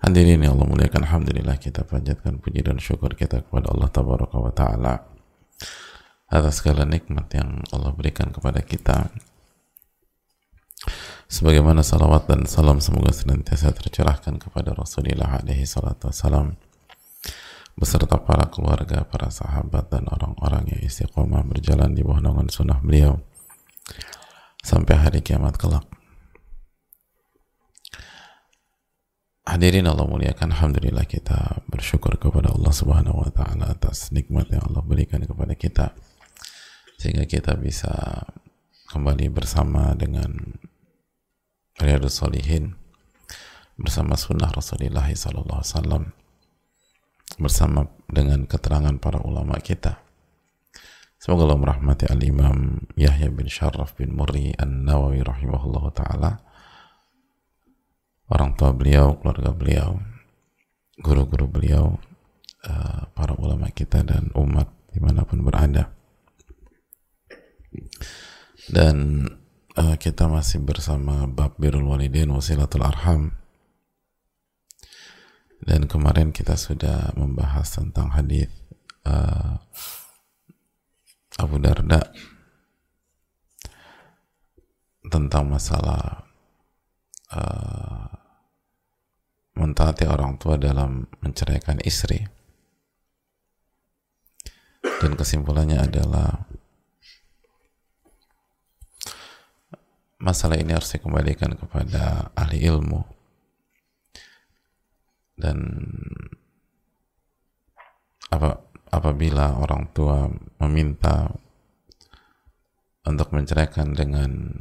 Hadirin yang Allah muliakan Alhamdulillah kita panjatkan puji dan syukur kita kepada Allah Tabaraka wa Ta'ala atas segala nikmat yang Allah berikan kepada kita. Sebagaimana salawat dan salam semoga senantiasa tercerahkan kepada Rasulullah alaihi salatu wassalam beserta para keluarga, para sahabat dan orang-orang yang istiqomah berjalan di bawah naungan sunnah beliau sampai hari kiamat kelak Hadirin Allah muliakan Alhamdulillah kita bersyukur kepada Allah subhanahu wa ta'ala atas nikmat yang Allah berikan kepada kita sehingga kita bisa kembali bersama dengan Riyadus Solihin bersama sunnah Rasulullah sallallahu wasallam bersama dengan keterangan para ulama kita. Semoga Allah merahmati al-imam Yahya bin Sharraf bin Murri an-Nawawi rahimahullah ta'ala orang tua beliau, keluarga beliau, guru-guru beliau, uh, para ulama kita dan umat di mana pun berada. Dan uh, kita masih bersama bab birul walidain wasilatul arham. Dan kemarin kita sudah membahas tentang hadis uh, Abu Darda tentang masalah uh, mentaati orang tua dalam menceraikan istri. Dan kesimpulannya adalah masalah ini harus dikembalikan kepada ahli ilmu. Dan apa apabila orang tua meminta untuk menceraikan dengan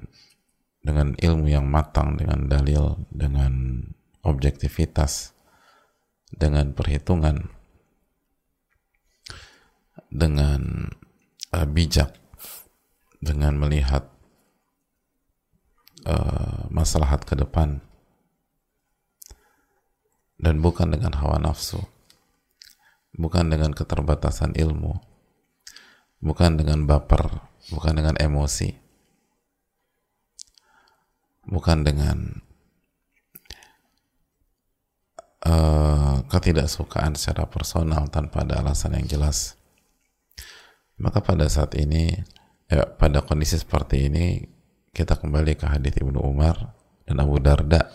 dengan ilmu yang matang dengan dalil dengan objektivitas dengan perhitungan dengan uh, bijak dengan melihat uh, maslahat ke depan dan bukan dengan hawa nafsu bukan dengan keterbatasan ilmu bukan dengan baper bukan dengan emosi bukan dengan uh, ketidaksukaan secara personal tanpa ada alasan yang jelas. Maka pada saat ini ya, pada kondisi seperti ini kita kembali ke hadis Ibnu Umar dan Abu Darda.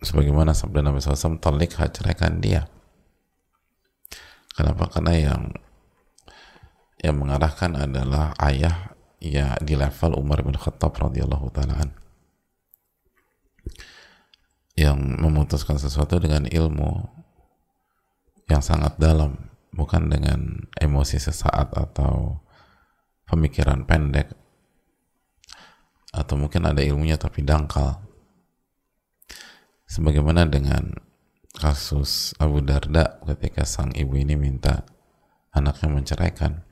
Sebagaimana sabda Nabi SAW talik ceraikan dia. Kenapa? Karena yang yang mengarahkan adalah ayah ya di level Umar bin Khattab radhiyallahu taala yang memutuskan sesuatu dengan ilmu yang sangat dalam bukan dengan emosi sesaat atau pemikiran pendek. Atau mungkin ada ilmunya tapi dangkal. Sebagaimana dengan kasus Abu Darda ketika sang ibu ini minta anaknya menceraikan.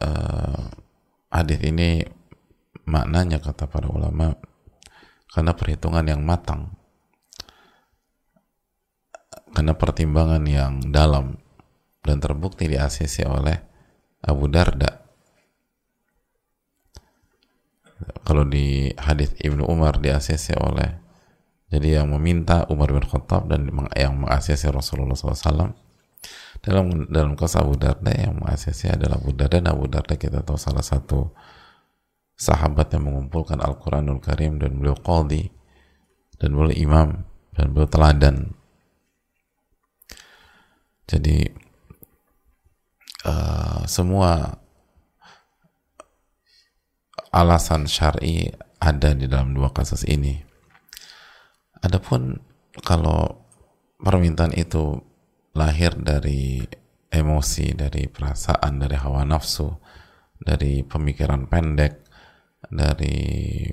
Uh, hadis ini maknanya kata para ulama karena perhitungan yang matang. Karena pertimbangan yang dalam. Dan terbukti di ACC oleh Abu Darda. Kalau di hadis Ibnu Umar di ACC oleh. Jadi yang meminta Umar bin Khattab dan yang mengasisi Rasulullah SAW dalam dalam kasus Abu Darda yang mengasisi adalah Abu Darda. Dan Abu Darda kita tahu salah satu sahabat yang mengumpulkan Al-Quranul Karim dan beliau qadhi dan beliau imam dan beliau teladan. Jadi uh, semua alasan syar'i ada di dalam dua kasus ini. Adapun kalau permintaan itu lahir dari emosi, dari perasaan, dari hawa nafsu, dari pemikiran pendek, dari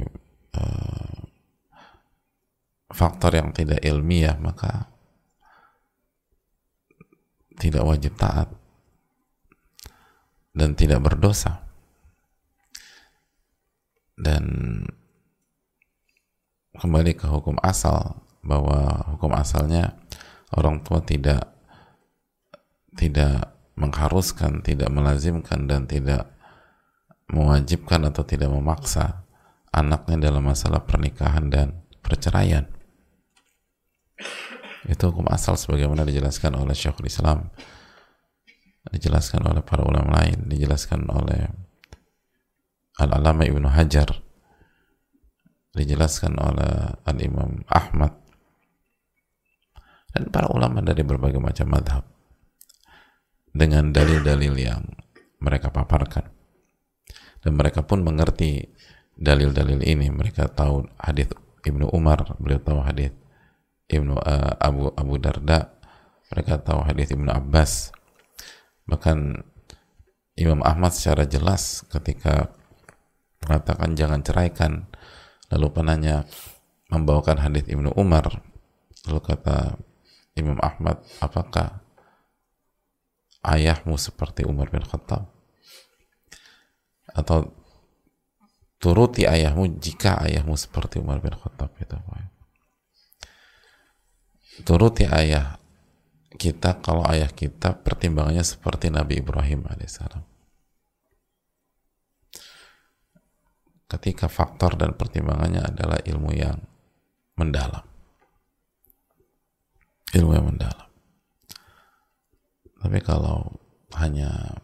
uh, faktor yang tidak ilmiah maka tidak wajib taat dan tidak berdosa. Dan kembali ke hukum asal bahwa hukum asalnya orang tua tidak tidak mengharuskan, tidak melazimkan dan tidak mewajibkan atau tidak memaksa anaknya dalam masalah pernikahan dan perceraian. Itu hukum asal sebagaimana dijelaskan oleh Syekhul Islam, dijelaskan oleh para ulama lain, dijelaskan oleh Al-Alama Ibnu Hajar, dijelaskan oleh Al-Imam Ahmad, dan para ulama dari berbagai macam madhab dengan dalil-dalil yang mereka paparkan dan mereka pun mengerti dalil-dalil ini. Mereka tahu hadis Ibnu Umar beliau tahu hadis Ibnu uh, Abu Abu Darda mereka tahu hadis Ibnu Abbas. Bahkan Imam Ahmad secara jelas ketika mengatakan jangan ceraikan lalu penanya membawakan hadis Ibnu Umar lalu kata Imam Ahmad apakah ayahmu seperti Umar bin Khattab atau turuti ayahmu jika ayahmu seperti Umar bin Khattab itu turuti ayah kita kalau ayah kita pertimbangannya seperti Nabi Ibrahim alaihissalam. Ketika faktor dan pertimbangannya adalah ilmu yang mendalam. Ilmu yang mendalam. Tapi kalau hanya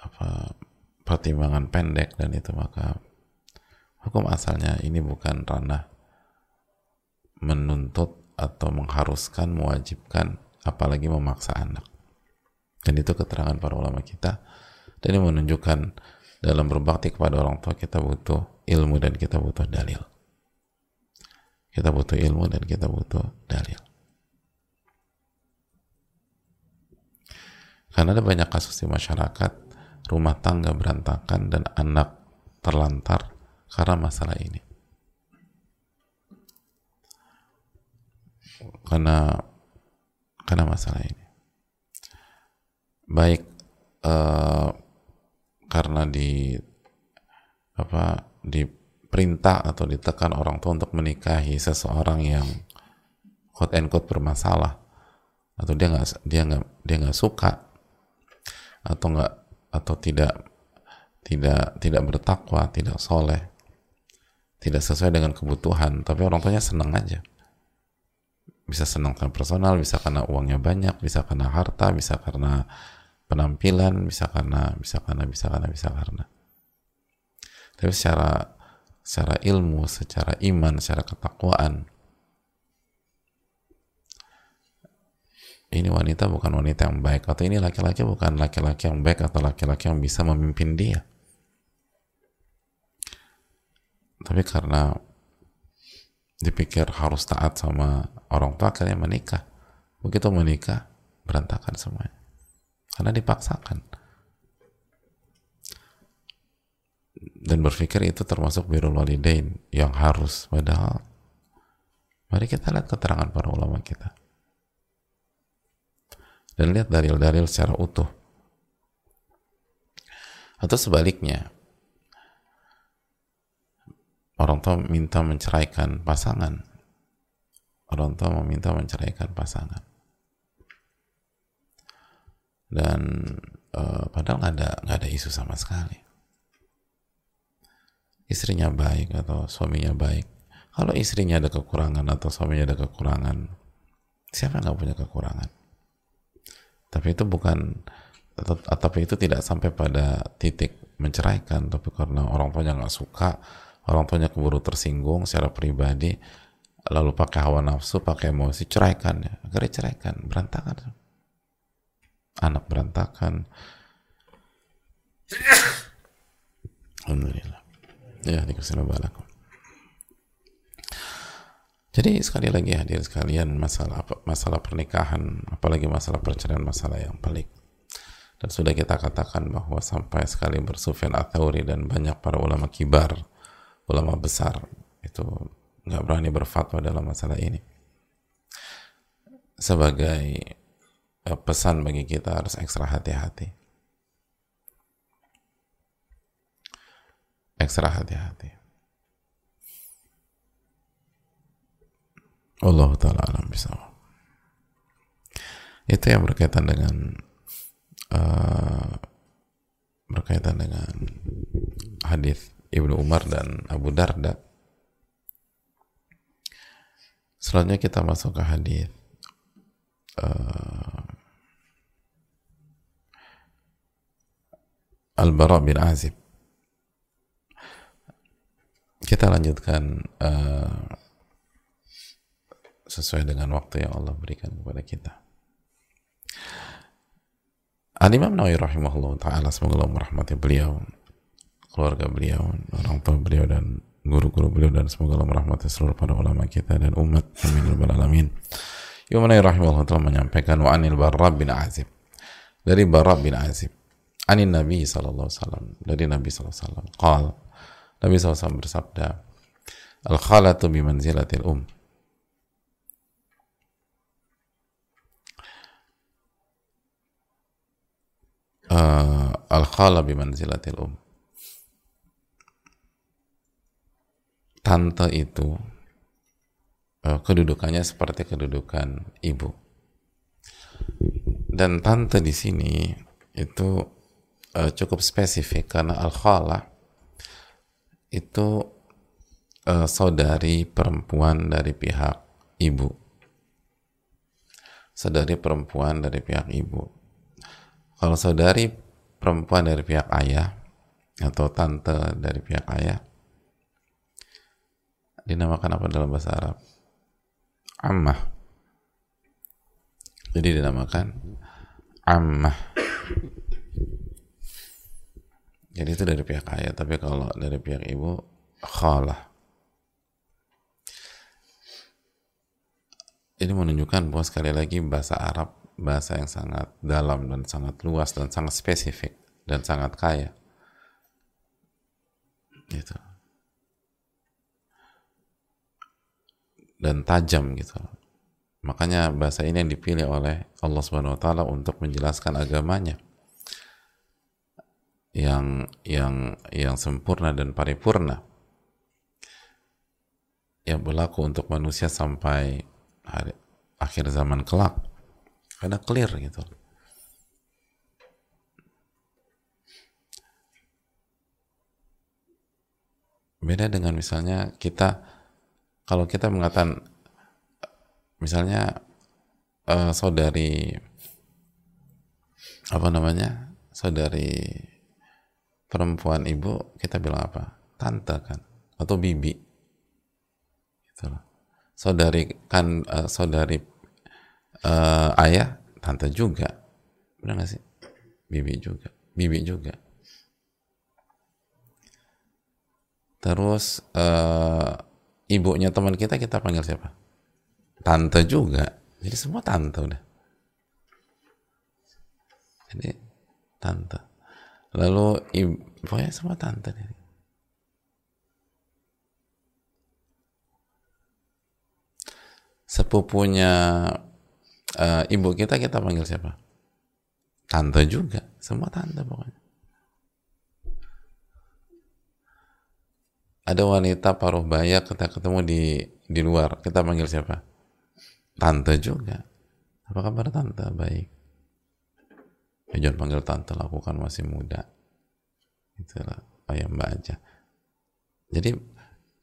apa pertimbangan pendek dan itu maka hukum asalnya ini bukan ranah menuntut atau mengharuskan, mewajibkan, apalagi memaksa anak. Dan itu keterangan para ulama kita. Dan ini menunjukkan dalam berbakti kepada orang tua kita butuh ilmu dan kita butuh dalil. Kita butuh ilmu dan kita butuh dalil. Karena ada banyak kasus di masyarakat, rumah tangga berantakan dan anak terlantar karena masalah ini. karena karena masalah ini baik uh, karena di apa diperintah atau ditekan orang tua untuk menikahi seseorang yang quote and quote bermasalah atau dia nggak dia nggak dia nggak suka atau nggak atau tidak tidak tidak bertakwa tidak soleh tidak sesuai dengan kebutuhan tapi orang tuanya senang aja bisa senang karena personal, bisa karena uangnya banyak, bisa karena harta, bisa karena penampilan, bisa karena bisa karena bisa karena bisa karena. Tapi secara secara ilmu, secara iman, secara ketakwaan ini wanita bukan wanita yang baik atau ini laki-laki bukan laki-laki yang baik atau laki-laki yang bisa memimpin dia. Tapi karena dipikir harus taat sama orang tua akhirnya menikah. Begitu menikah berantakan semuanya. Karena dipaksakan. Dan berpikir itu termasuk birul walidain yang harus. Padahal mari kita lihat keterangan para ulama kita dan lihat dalil-dalil secara utuh. Atau sebaliknya orang tua minta menceraikan pasangan. Orang tua meminta menceraikan pasangan. Dan uh, padahal nggak ada nggak ada isu sama sekali. Istrinya baik atau suaminya baik. Kalau istrinya ada kekurangan atau suaminya ada kekurangan siapa nggak punya kekurangan tapi itu bukan tapi itu tidak sampai pada titik menceraikan. Tapi karena orang tuanya nggak suka orang tuanya keburu tersinggung secara pribadi lalu pakai hawa nafsu pakai emosi ceraikan ya. Akhirnya ceraikan berantakan. Anak berantakan. Alhamdulillah. Ya dikasih balakum jadi sekali lagi hadir sekalian masalah masalah pernikahan apalagi masalah perceraian masalah yang pelik. Dan sudah kita katakan bahwa sampai sekali bersufyan athauri dan banyak para ulama kibar ulama besar itu nggak berani berfatwa dalam masalah ini. Sebagai uh, pesan bagi kita harus ekstra hati-hati. Ekstra hati-hati Allah taala alam itu yang berkaitan dengan uh, berkaitan dengan hadis Ibnu Umar dan Abu Darda. Selanjutnya kita masuk ke hadis uh, Al-Bara bin Azib. Kita lanjutkan uh, sesuai dengan waktu yang Allah berikan kepada kita. Al-Imam Nawawi rahimahullah ta'ala semoga Allah merahmati beliau keluarga beliau, orang tua beliau dan guru-guru beliau dan semoga Allah merahmati seluruh para ulama kita dan umat. Amin ya rabbal alamin. Imam Nawawi rahimahullah ta'ala menyampaikan wa anil barrab bin azib. Dari barrab bin azib. Anin Nabi sallallahu alaihi wasallam. Dari Nabi sallallahu alaihi wasallam. Qal. Nabi SAW bersabda al khalatu bi manzilatil um uh, al-khala bimanzilatil um. Tante itu uh, kedudukannya seperti kedudukan ibu. Dan tante di sini itu uh, cukup spesifik karena al-khala itu uh, saudari perempuan dari pihak ibu. Saudari perempuan dari pihak ibu kalau saudari perempuan dari pihak ayah atau tante dari pihak ayah dinamakan apa dalam bahasa Arab? Ammah. Jadi dinamakan ammah. Jadi itu dari pihak ayah, tapi kalau dari pihak ibu khalah. Ini menunjukkan bahwa sekali lagi bahasa Arab bahasa yang sangat dalam dan sangat luas dan sangat spesifik dan sangat kaya. Gitu. Dan tajam gitu. Makanya bahasa ini yang dipilih oleh Allah Subhanahu wa taala untuk menjelaskan agamanya. Yang yang yang sempurna dan paripurna. Yang berlaku untuk manusia sampai hari akhir zaman kelak karena clear gitu. Beda dengan misalnya kita kalau kita mengatakan misalnya uh, saudari apa namanya saudari perempuan ibu kita bilang apa? Tante kan? Atau bibi. Gitu loh. Saudari kan uh, saudari uh, ayah tante juga. Benar gak sih? Bibi juga. Bibi juga. Terus uh, ibunya teman kita kita panggil siapa? Tante juga. Jadi semua tante udah. Jadi tante. Lalu ibu pokoknya semua tante nih sepupunya uh, ibu kita kita panggil siapa? Tante juga, semua tante pokoknya. Ada wanita paruh baya kita ketemu di di luar, kita panggil siapa? Tante juga. Apa kabar tante? Baik. Ya, jangan panggil tante, lakukan masih muda. Itulah, oh ya mbak aja. Jadi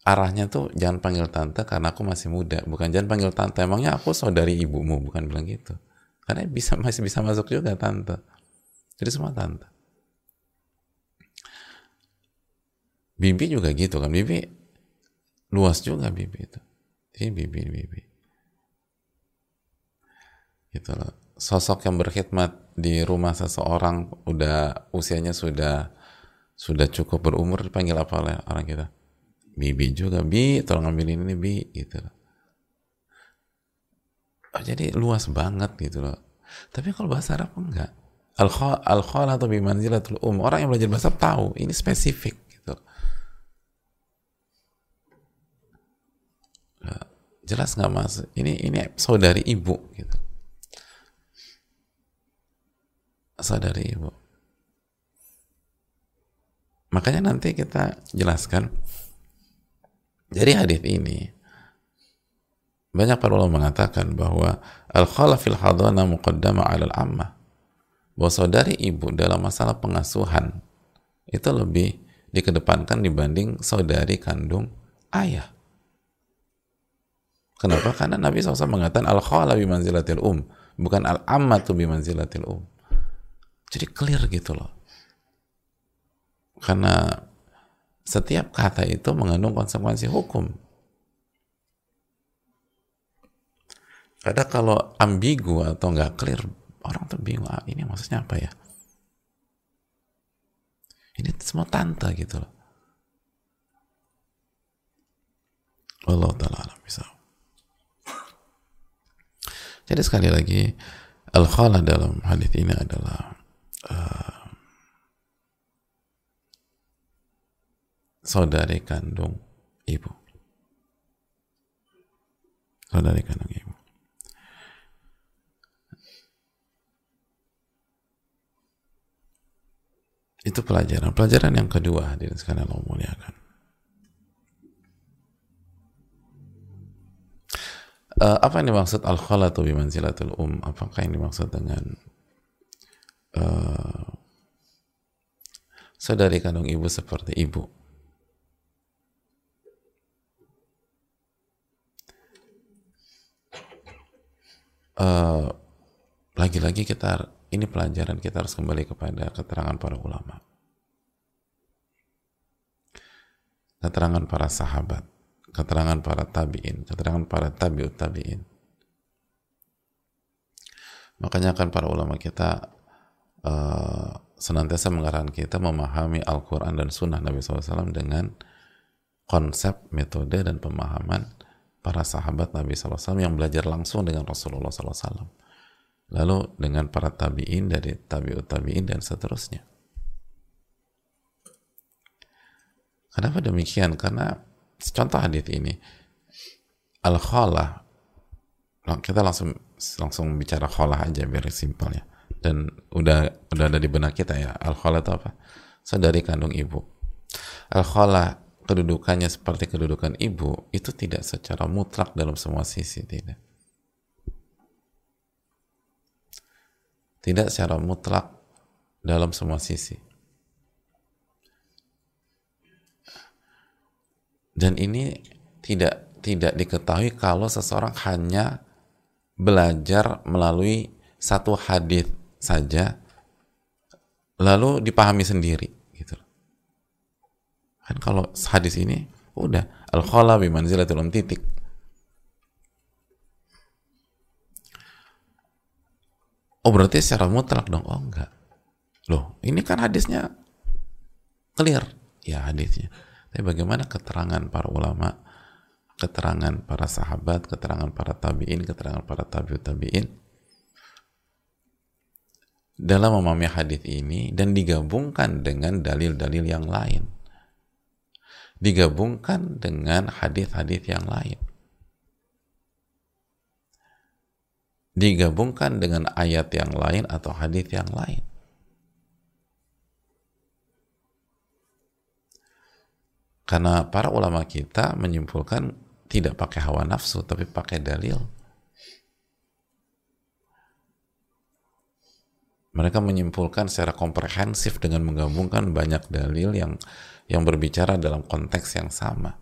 arahnya tuh jangan panggil tante karena aku masih muda. Bukan jangan panggil tante emangnya aku saudari ibumu? Bukan bilang gitu. Karena bisa masih bisa masuk juga tante. Jadi semua tante. Bibi juga gitu kan. Bibi luas juga bibi itu. Ini bibi bibi. Gitu loh. Sosok yang berkhidmat di rumah seseorang udah usianya sudah sudah cukup berumur dipanggil apa oleh orang kita bibi juga bi tolong ambilin ini bi gitu loh. Oh, jadi luas banget gitu loh. Tapi kalau bahasa Arab enggak. Al al atau bi manzilatul um. Orang yang belajar bahasa tahu ini spesifik gitu. Jelas nggak masuk ini ini saudari ibu gitu. Saudari ibu. Makanya nanti kita jelaskan jadi hadis ini banyak para ulama mengatakan bahwa al khala fil hadana muqaddama 'ala al amma bahwa saudari ibu dalam masalah pengasuhan itu lebih dikedepankan dibanding saudari kandung ayah Kenapa? Karena Nabi SAW mengatakan al khala bi manzilatil um, bukan al ammatu bi manzilatil um. Jadi clear gitu loh. Karena setiap kata itu mengandung konsekuensi hukum. Kadang kalau ambigu atau nggak clear, orang tuh bingung, ah, ini maksudnya apa ya? Ini semua tante gitu loh. Allah ta'ala alam. Jadi sekali lagi al-khala dalam hadis ini adalah uh, saudari kandung ibu. Saudari kandung ibu. Itu pelajaran. Pelajaran yang kedua hadirin sekalian Allah muliakan. uh, apa yang dimaksud al khalatu bi manzilatul um apakah yang dimaksud dengan uh, saudari kandung ibu seperti ibu uh, lagi-lagi kita ini pelajaran kita harus kembali kepada keterangan para ulama keterangan para sahabat keterangan para tabi'in, keterangan para tabi'ut tabi'in. Makanya kan para ulama kita uh, senantiasa mengarahkan kita memahami Al-Quran dan Sunnah Nabi SAW dengan konsep, metode, dan pemahaman para sahabat Nabi SAW yang belajar langsung dengan Rasulullah SAW. Lalu dengan para tabi'in dari tabi'ut tabi'in dan seterusnya. Kenapa demikian? Karena contoh hadis ini al khala kita langsung langsung bicara kholah aja biar simpel ya dan udah udah ada di benak kita ya al khala itu apa saudari kandung ibu al khala kedudukannya seperti kedudukan ibu itu tidak secara mutlak dalam semua sisi tidak tidak secara mutlak dalam semua sisi Dan ini tidak tidak diketahui kalau seseorang hanya belajar melalui satu hadis saja lalu dipahami sendiri. Kan kalau hadis ini udah al khala bi manzilatil um titik. Oh berarti secara mutlak dong? Oh enggak. Loh, ini kan hadisnya clear ya hadisnya. Tapi bagaimana keterangan para ulama, keterangan para sahabat, keterangan para tabi'in, keterangan para tabi'ut tabi'in dalam memahami hadis ini dan digabungkan dengan dalil-dalil yang lain. Digabungkan dengan hadis-hadis yang lain. Digabungkan dengan ayat yang lain atau hadis yang lain Karena para ulama kita menyimpulkan tidak pakai hawa nafsu, tapi pakai dalil. Mereka menyimpulkan secara komprehensif dengan menggabungkan banyak dalil yang yang berbicara dalam konteks yang sama.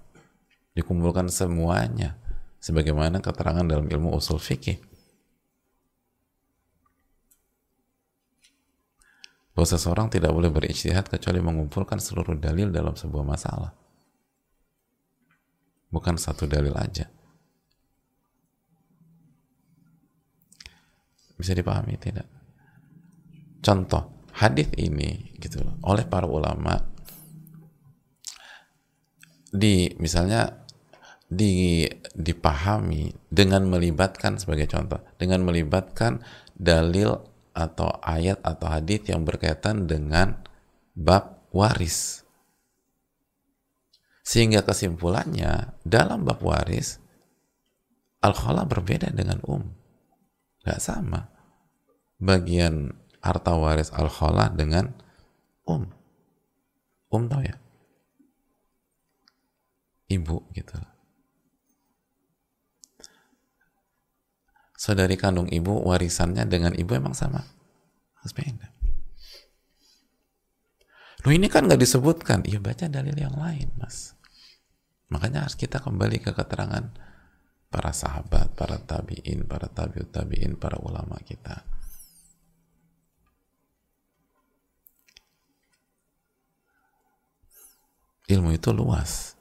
Dikumpulkan semuanya sebagaimana keterangan dalam ilmu usul fikih. Bahwa seseorang tidak boleh berijtihad kecuali mengumpulkan seluruh dalil dalam sebuah masalah bukan satu dalil aja. Bisa dipahami tidak? Contoh, hadis ini gitu oleh para ulama di misalnya di dipahami dengan melibatkan sebagai contoh, dengan melibatkan dalil atau ayat atau hadis yang berkaitan dengan bab waris sehingga kesimpulannya dalam bab waris Al-Khala berbeda dengan Um. Gak sama. Bagian harta waris Al-Khala dengan Um. Um tau ya? Ibu gitu. Saudari kandung ibu warisannya dengan ibu emang sama? Harus beda. Loh ini kan nggak disebutkan. Iya baca dalil yang lain mas. Makanya harus kita kembali ke keterangan para sahabat, para tabiin, para tabiut tabiin, para ulama kita. Ilmu itu luas.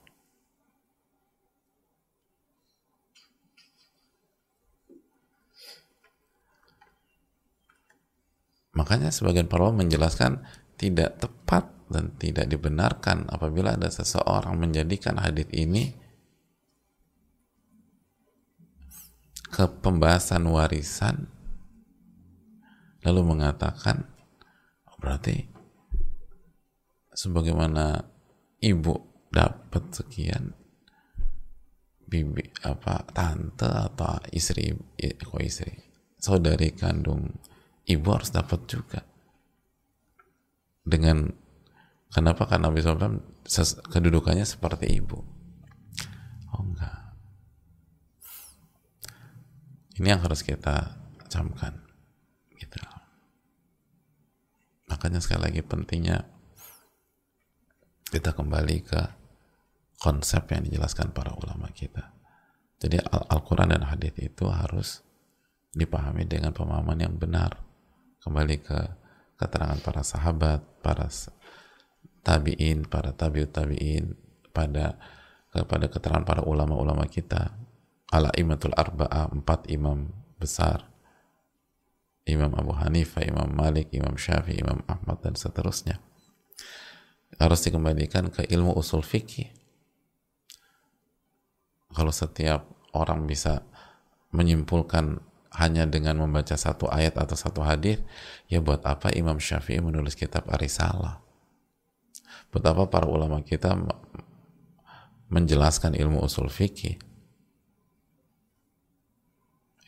Makanya sebagian para menjelaskan tidak tepat dan tidak dibenarkan apabila ada seseorang menjadikan hadis ini ke pembahasan warisan lalu mengatakan oh, berarti sebagaimana ibu dapat sekian bibi apa tante atau istri kok istri saudari kandung ibu harus dapat juga dengan Kenapa? Karena Nabi SAW kedudukannya seperti ibu. Oh enggak. Ini yang harus kita camkan. Gitu. Makanya sekali lagi pentingnya kita kembali ke konsep yang dijelaskan para ulama kita. Jadi Al-Quran dan hadis itu harus dipahami dengan pemahaman yang benar. Kembali ke keterangan para sahabat, para tabiin, para tabiut tabiin, pada kepada keterangan para ulama-ulama kita, ala imatul arba'ah, empat imam besar, Imam Abu Hanifah, Imam Malik, Imam Syafi'i, Imam Ahmad, dan seterusnya. Harus dikembalikan ke ilmu usul fikih. Kalau setiap orang bisa menyimpulkan hanya dengan membaca satu ayat atau satu hadis, ya buat apa Imam Syafi'i menulis kitab Arisalah? betapa para ulama kita menjelaskan ilmu usul fikih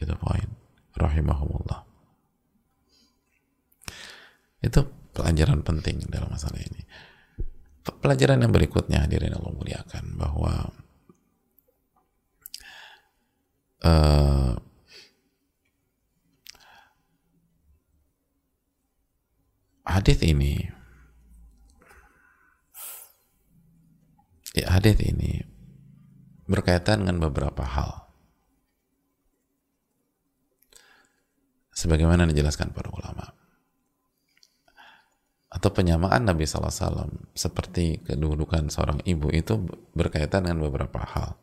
itu poin rahimahumullah itu pelajaran penting dalam masalah ini pelajaran yang berikutnya hadirin Allah muliakan bahwa uh, hadis ini ya, hadis ini berkaitan dengan beberapa hal. Sebagaimana dijelaskan para ulama. Atau penyamaan Nabi SAW seperti kedudukan seorang ibu itu berkaitan dengan beberapa hal.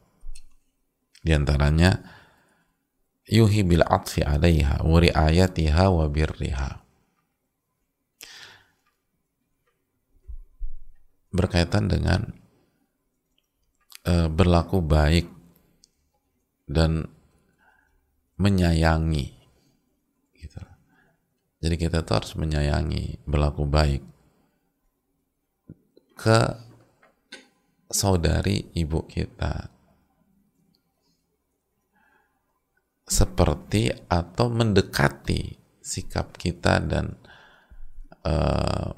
Di antaranya, yuhi bil atfi alaiha wa riayatiha wa birriha. Berkaitan dengan uh, berlaku baik dan menyayangi. Jadi kita tuh harus menyayangi, berlaku baik ke saudari ibu kita. Seperti atau mendekati sikap kita dan uh,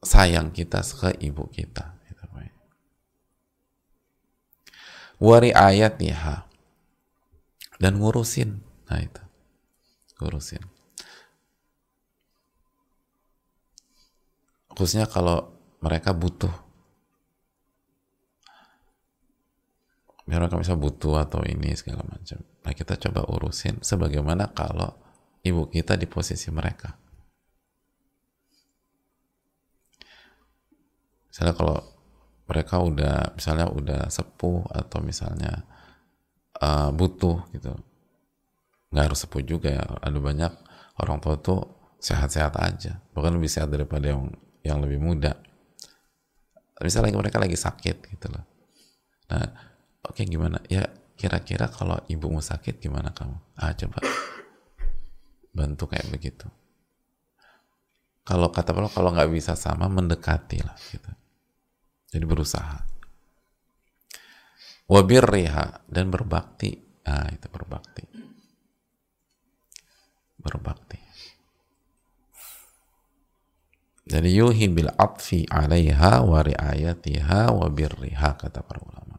sayang kita ke ibu kita gitu, wari ayat ya dan ngurusin nah itu ngurusin khususnya kalau mereka butuh. Mereka bisa butuh atau ini segala macam. Nah kita coba urusin sebagaimana kalau ibu kita di posisi mereka. Misalnya kalau mereka udah misalnya udah sepuh atau misalnya uh, butuh gitu nggak harus sepuh juga ya. Ada banyak orang tua tuh sehat-sehat aja. Bahkan lebih sehat daripada yang yang lebih muda. Misalnya mereka lagi sakit gitu loh. Nah oke okay, gimana? Ya kira-kira kalau ibumu sakit gimana kamu? Ah coba bantu kayak begitu. Kalau kata kalau nggak bisa sama mendekati lah gitu. Jadi berusaha. wabirriha dan berbakti. Ah itu berbakti berbakti jadi yuhi bil atfi alaiha wa riayatiha wa birriha kata para ulama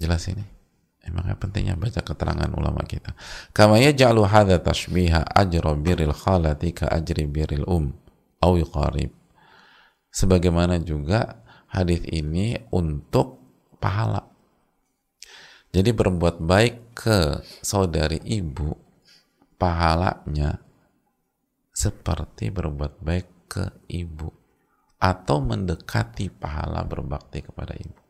jelas ini Emangnya pentingnya baca keterangan ulama kita. Kama yaj'alu hadha tashbiha ajra biril khalati ka ajri biril um au yuqarib. Sebagaimana juga hadis ini untuk pahala. Jadi berbuat baik ke saudari ibu pahalanya seperti berbuat baik ke ibu atau mendekati pahala berbakti kepada ibu.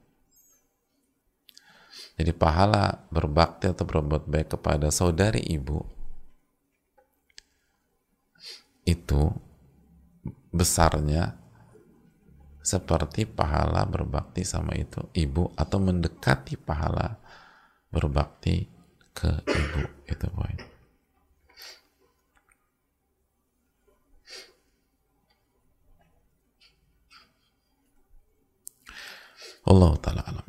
Jadi pahala berbakti atau berbuat baik kepada saudari ibu itu besarnya seperti pahala berbakti sama itu ibu atau mendekati pahala berbakti ke ibu itu poin. Allah taala alam.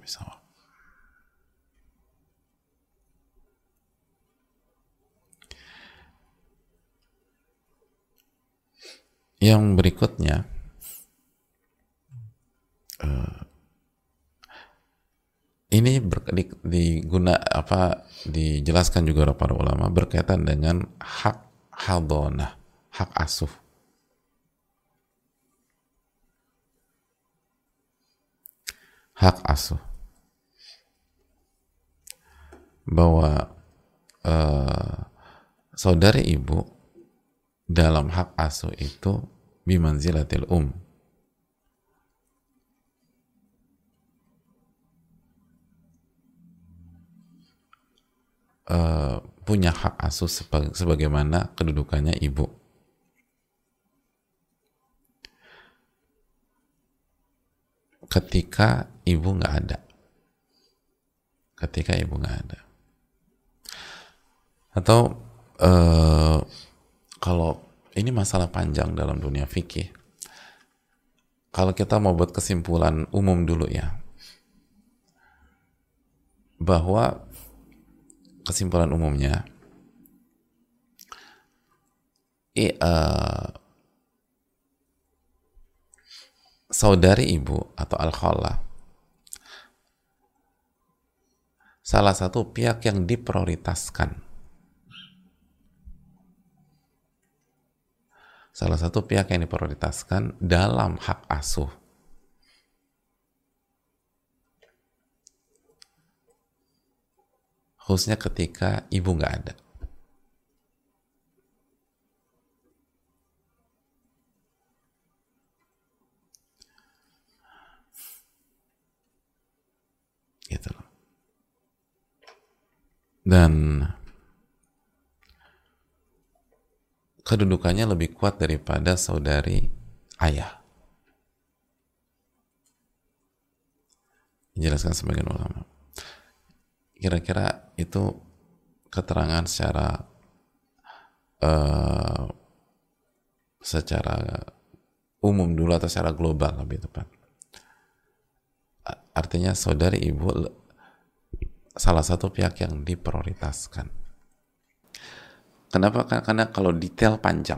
Yang berikutnya uh, ini ber, di, diguna apa dijelaskan juga oleh para ulama berkaitan dengan hak hadonah, hak asuh. Hak asuh. Bahwa uh, saudari ibu dalam hak asuh itu bimanzilatil um uh, punya hak asuh sebagaimana kedudukannya ibu. Ketika ibu nggak ada. Ketika ibu nggak ada. Atau uh, kalau ini masalah panjang dalam dunia fikih. Kalau kita mau buat kesimpulan umum dulu ya, bahwa kesimpulan umumnya, i, uh, saudari ibu atau al salah satu pihak yang diprioritaskan salah satu pihak yang diprioritaskan dalam hak asuh. Khususnya ketika ibu nggak ada. Gitu loh. Dan kedudukannya lebih kuat daripada saudari ayah. Dijelaskan sebagian ulama. Kira-kira itu keterangan secara uh, secara umum dulu atau secara global lebih tepat. Artinya saudari ibu salah satu pihak yang diprioritaskan Kenapa? Karena kalau detail panjang,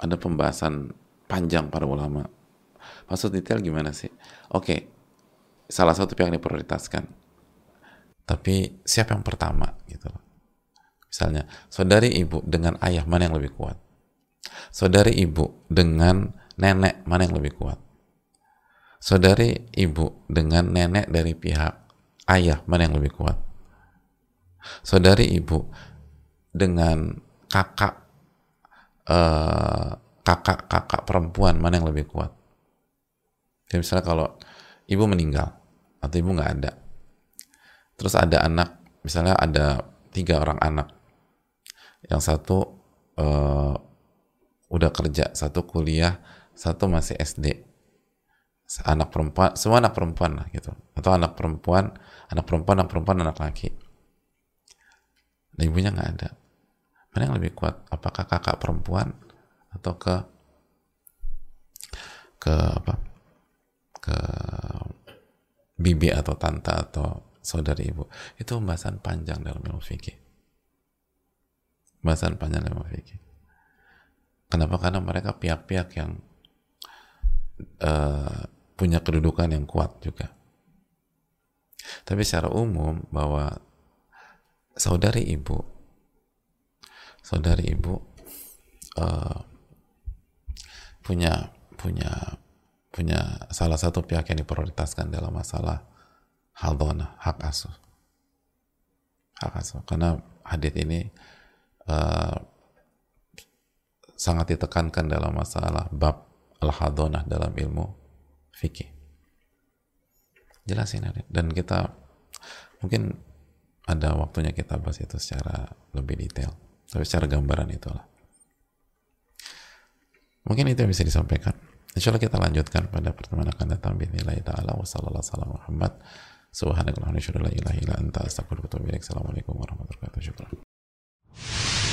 ada pembahasan panjang para ulama. Maksud detail gimana sih? Oke, salah satu pihak yang diprioritaskan. Tapi siapa yang pertama gitu Misalnya, saudari ibu dengan ayah mana yang lebih kuat? Saudari ibu dengan nenek mana yang lebih kuat? Saudari ibu dengan nenek dari pihak ayah mana yang lebih kuat? Saudari ibu dengan kakak uh, kakak kakak perempuan mana yang lebih kuat jadi misalnya kalau ibu meninggal atau ibu nggak ada terus ada anak misalnya ada tiga orang anak. Yang satu uh, udah kerja satu kuliah satu masih SD anak perempuan semua anak perempuan lah gitu. Atau anak perempuan anak perempuan anak perempuan anak laki. Dan ibunya nggak ada. Mana yang lebih kuat? Apakah kakak perempuan atau ke ke apa? bibi atau tante atau saudari ibu. Itu pembahasan panjang dalam ilmu fikih. Pembahasan panjang dalam ilmu fikih. Kenapa? Karena mereka pihak-pihak yang uh, punya kedudukan yang kuat juga. Tapi secara umum bahwa saudari ibu saudari ibu uh, punya punya punya salah satu pihak yang diprioritaskan dalam masalah haldona hak asuh. Hak asuh. Karena hadith ini uh, sangat ditekankan dalam masalah bab al-hadonah dalam ilmu fikih. Jelasin dan kita mungkin ada waktunya kita bahas itu secara lebih detail. Tapi secara gambaran itulah. Mungkin itu yang bisa disampaikan. Insya Allah kita lanjutkan pada pertemuan akan datang. Bismillah ta'ala wa sallallahu alaihi Muhammad subhanakallahumma wa bihamdika la ilaha illa anta astaghfiruka wa. Assalamualaikum warahmatullahi wabarakatuh. Syukran.